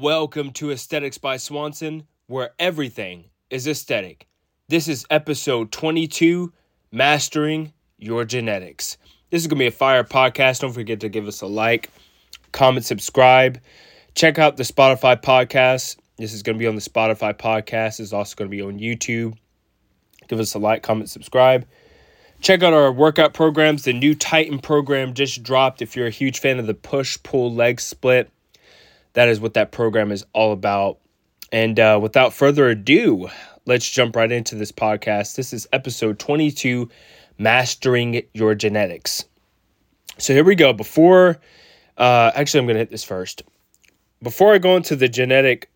Welcome to Aesthetics by Swanson, where everything is aesthetic. This is episode 22 Mastering Your Genetics. This is going to be a fire podcast. Don't forget to give us a like, comment, subscribe. Check out the Spotify podcast. This is going to be on the Spotify podcast. It's also going to be on YouTube. Give us a like, comment, subscribe. Check out our workout programs. The new Titan program just dropped. If you're a huge fan of the push pull leg split, that is what that program is all about. And uh, without further ado, let's jump right into this podcast. This is episode 22 Mastering Your Genetics. So here we go. Before, uh, actually, I'm going to hit this first. Before I go into the genetic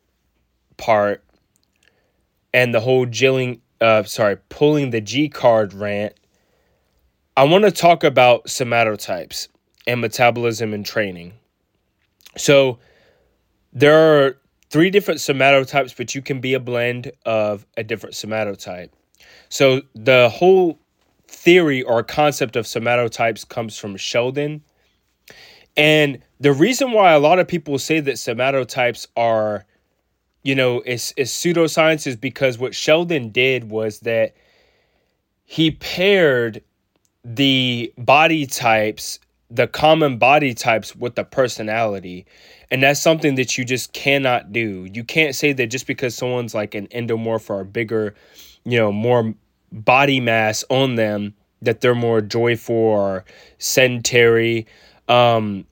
part and the whole jilling, uh, sorry, pulling the G card rant, I want to talk about somatotypes and metabolism and training. So, there are three different somatotypes, but you can be a blend of a different somatotype. So the whole theory or concept of somatotypes comes from Sheldon. And the reason why a lot of people say that somatotypes are, you know, is, is pseudoscience is because what Sheldon did was that he paired the body types the common body types with the personality. And that's something that you just cannot do. You can't say that just because someone's like an endomorph or bigger, you know, more body mass on them, that they're more joyful or sedentary. Um,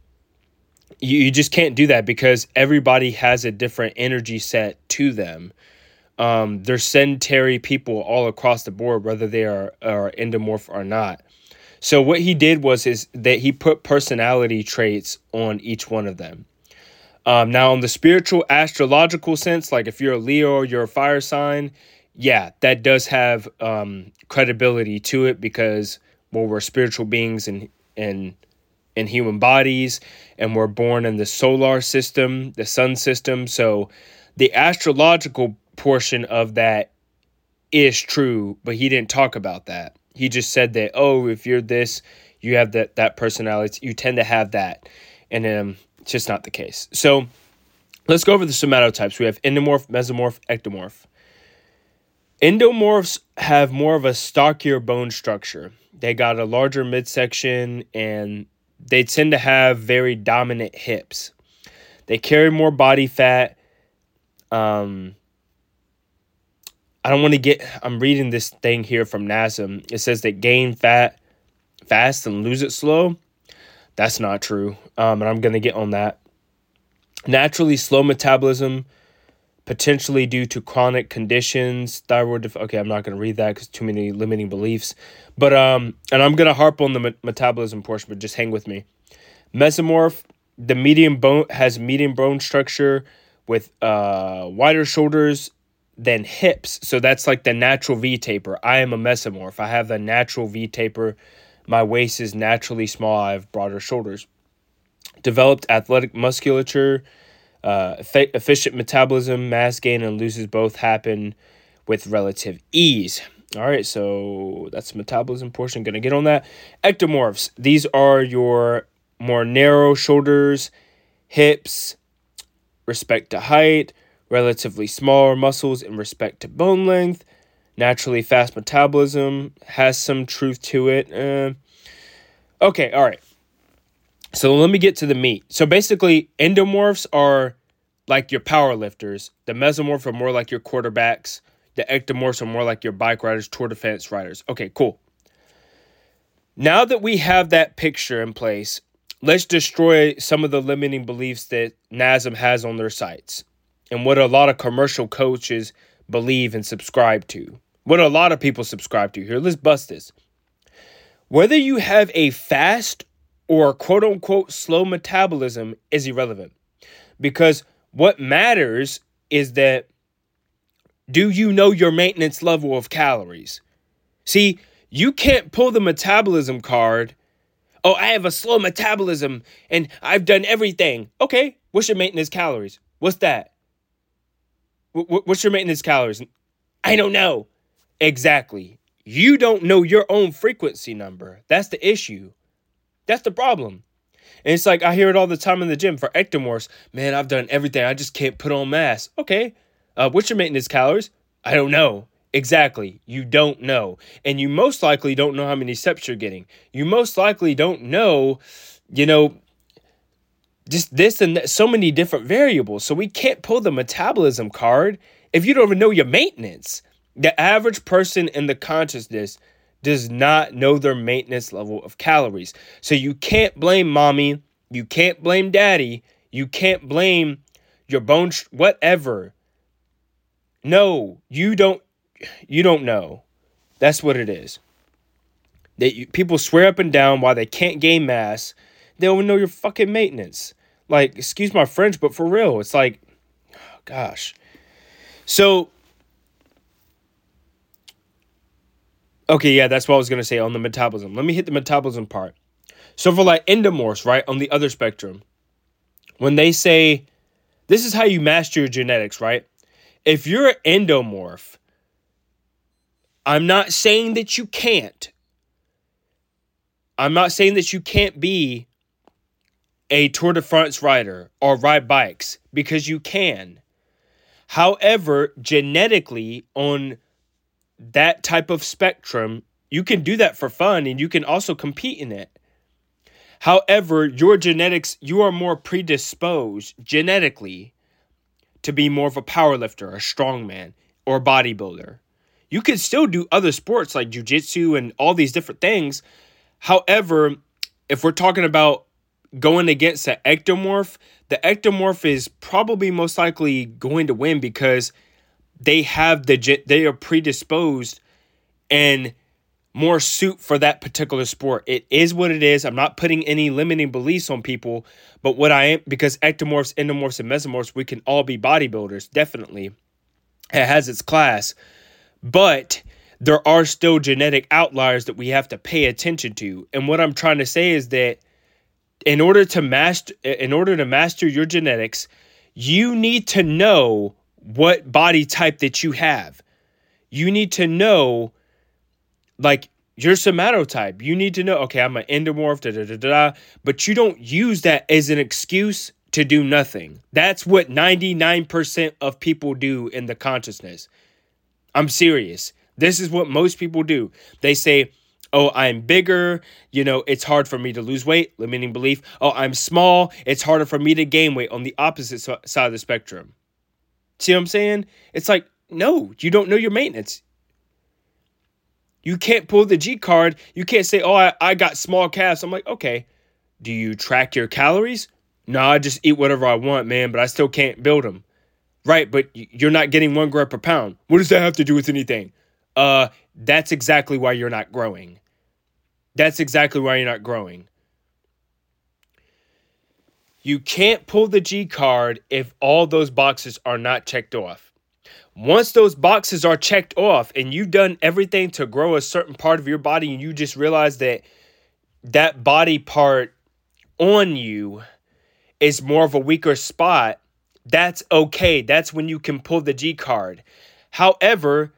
you, you just can't do that because everybody has a different energy set to them. Um, there's sedentary people all across the board, whether they are, are endomorph or not. So what he did was is that he put personality traits on each one of them. Um, now, in the spiritual astrological sense, like if you're a Leo or you're a fire sign, yeah, that does have um, credibility to it because well, we're spiritual beings and and in human bodies, and we're born in the solar system, the sun system. So, the astrological portion of that is true, but he didn't talk about that he just said that oh if you're this you have that that personality you tend to have that. And um it's just not the case. So let's go over the somatotypes. We have endomorph mesomorph ectomorph. Endomorphs have more of a stockier bone structure. They got a larger midsection and they tend to have very dominant hips. They carry more body fat um I don't want to get. I'm reading this thing here from NASM. It says that gain fat fast and lose it slow. That's not true. Um, and I'm to get on that. Naturally slow metabolism, potentially due to chronic conditions, thyroid. Def- okay, I'm not to read that because too many limiting beliefs. But um, and I'm to harp on the me- metabolism portion, but just hang with me. Mesomorph, the medium bone has medium bone structure with uh wider shoulders than hips. So that's like the natural V taper. I am a mesomorph. I have the natural V taper. My waist is naturally small. I have broader shoulders. Developed athletic musculature, uh, efficient metabolism, mass gain, and loses both happen with relative ease. All right, so that's metabolism portion. Gonna get on that. Ectomorphs. These are your more narrow shoulders, hips, respect to height, relatively smaller muscles in respect to bone length, naturally fast metabolism, has some truth to it. Uh, okay, all right. So let me get to the meat. So basically, endomorphs are like your power lifters. The mesomorphs are more like your quarterbacks. The ectomorphs are more like your bike riders, Tour de France riders. Okay, cool. Now that we have that picture in place, let's destroy some of the limiting beliefs that NASM has on their sites and what a lot of commercial coaches believe and subscribe to. What a lot of people subscribe to. Here, let's bust this. Whether you have a fast or quote unquote slow metabolism is irrelevant because what matters is that do you know your maintenance level of calories? See, you can't pull the metabolism card. Oh, I have a slow metabolism and I've done everything. Okay, what's your maintenance calories? What's that? What's your maintenance calories? I don't know. Exactly. You don't know your own frequency number. That's the issue. That's the problem. And it's like I hear it all the time in the gym for ectomorphs. Man, I've done everything. I just can't put on mass. Okay. Uh, what's your maintenance calories? I don't know. Exactly. You don't know. And you most likely don't know how many steps you're getting. You most likely don't know, you know, just this and that, so many different variables. So we can't pull the metabolism card if you don't even know your maintenance. The average person in the consciousness does not know their maintenance level of calories. So you can't blame mommy, you can't blame daddy, you can't blame your bone whatever. No, you don't you don't know. That's what it is. That people swear up and down why they can't gain mass. They don't know your fucking maintenance. Like, excuse my French, but for real, it's like, oh, gosh. So, okay, yeah, that's what I was gonna say on the metabolism. Let me hit the metabolism part. So for like endomorphs, right, on the other spectrum, when they say this is how you master your genetics, right? If you're an endomorph, I'm not saying that you can't. I'm not saying that you can't be a Tour de France rider or ride bikes because you can. However, genetically, on that type of spectrum, you can do that for fun and you can also compete in it. However, your genetics, you are more predisposed genetically to be more of a power lifter, a strongman, or bodybuilder. You can still do other sports like jujitsu and all these different things. However, if we're talking about going against an ectomorph, the ectomorph is probably most likely going to win because they have the they are predisposed and more suit for that particular sport. It is what it is. I'm not putting any limiting beliefs on people, but what I am because ectomorphs, endomorphs, and mesomorphs, we can all be bodybuilders. Definitely, it has its class. But there are still genetic outliers that we have to pay attention to. And what I'm trying to say is that in order to master in order to master your genetics, you need to know what body type that you have. You need to know like your somatotype. You need to know, okay, I'm an endomorph, da da da da, but you don't use that as an excuse to do nothing. That's what 99% of people do in the consciousness. I'm serious. This is what most people do. They say, Oh, I'm bigger. You know, it's hard for me to lose weight, limiting belief. Oh, I'm small. It's harder for me to gain weight on the opposite side of the spectrum. See what I'm saying? It's like, no, you don't know your maintenance. You can't pull the G card. You can't say, oh, I, I got small calves. I'm like, okay. Do you track your calories? No, I just eat whatever I want, man, but I still can't build them. Right, but you're not getting one gram per pound. What does that have to do with anything? Uh, that's exactly why you're not growing. That's exactly why you're not growing. You can't pull the G card if all those boxes are not checked off. Once those boxes are checked off and you've done everything to grow a certain part of your body and you just realize that that body part on you is more of a weaker spot, that's okay. That's when you can pull the G card. However,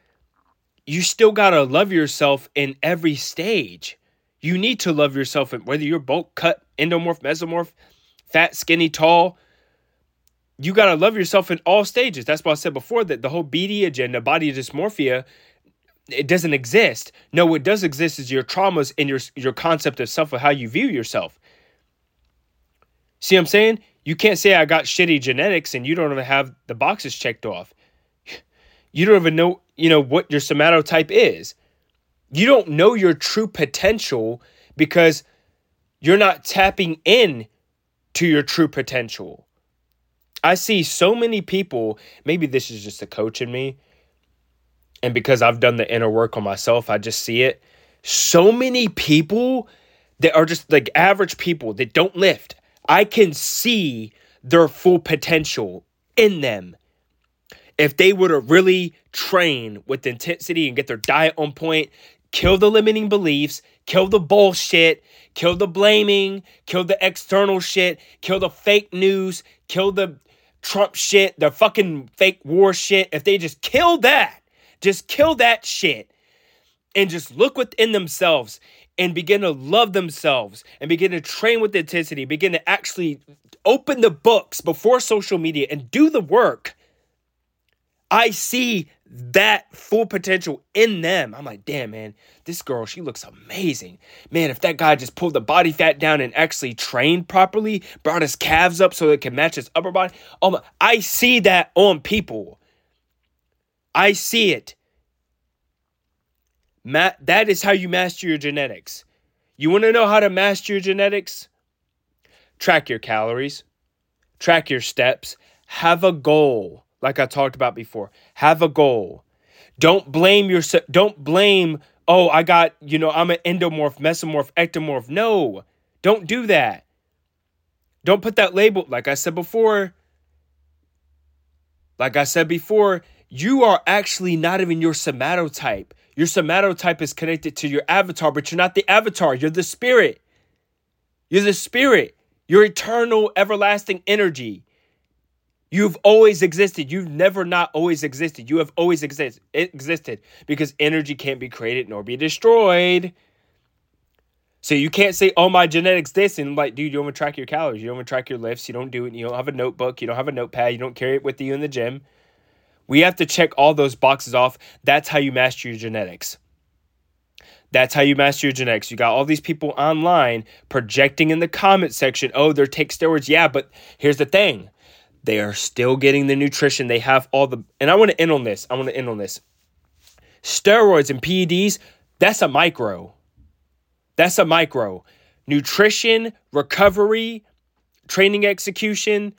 you still got to love yourself in every stage. You need to love yourself, and whether you're bulk, cut, endomorph, mesomorph, fat, skinny, tall. You got to love yourself in all stages. That's why I said before that the whole BD agenda, body dysmorphia, it doesn't exist. No, what does exist is your traumas and your your concept of self, of how you view yourself. See what I'm saying? You can't say I got shitty genetics and you don't even have the boxes checked off. You don't even know, you know, what your somatotype is. You don't know your true potential because you're not tapping in to your true potential. I see so many people, maybe this is just a coach in me, and because I've done the inner work on myself, I just see it. So many people that are just like average people that don't lift, I can see their full potential in them. If they were to really train with intensity and get their diet on point, kill the limiting beliefs, kill the bullshit, kill the blaming, kill the external shit, kill the fake news, kill the Trump shit, the fucking fake war shit, if they just kill that, just kill that shit and just look within themselves and begin to love themselves and begin to train with intensity, begin to actually open the books before social media and do the work, I see that full potential in them. I'm like, damn, man, this girl, she looks amazing. Man, if that guy just pulled the body fat down and actually trained properly, brought his calves up so it can match his upper body, oh my, I see that on people. I see it. Ma- that is how you master your genetics. You want to know how to master your genetics? Track your calories, track your steps, have a goal, like I talked about before. Have a goal. Don't blame yourself. Don't blame, oh, I got, you know, I'm an endomorph, mesomorph, ectomorph. No, don't do that. Don't put that label, like I said before. Like I said before, you are actually not even your somatotype. Your somatotype is connected to your avatar, but you're not the avatar. You're the spirit. You're the spirit. Your eternal, everlasting energy. You've always existed. You've never not always existed. You have always exist- existed because energy can't be created nor be destroyed. So you can't say, oh, my genetics this. And like, dude, you don't track your calories. You don't track your lifts. You don't do it. You don't have a notebook. You don't have a notepad. You don't carry it with you in the gym. We have to check all those boxes off. That's how you master your genetics. That's how you master your genetics. You got all these people online projecting in the comment section, oh, they're take steroids. Yeah, but here's the thing. They are still getting the nutrition. They have all the and I want to end on this. I want to end on this. Steroids and PEDs, that's a micro. That's a micro. Nutrition, recovery, training execution,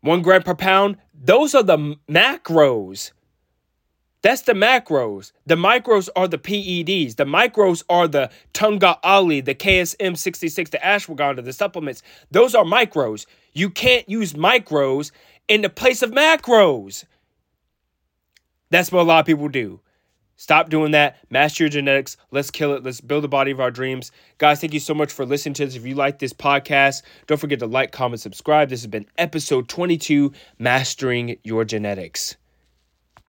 one gram per pound, those are the macros. That's the macros. The micros are the PEDs. The micros are the Tongkat Ali, the KSM 66, the ashwagandha, the supplements. Those are micros. You can't use micros in the place of macros. That's what a lot of people do. Stop doing that. Master your genetics. Let's kill it. Let's build the body of our dreams. Guys, thank you so much for listening to this. If you like this podcast, don't forget to like, comment, subscribe. This has been episode 22 Mastering Your Genetics.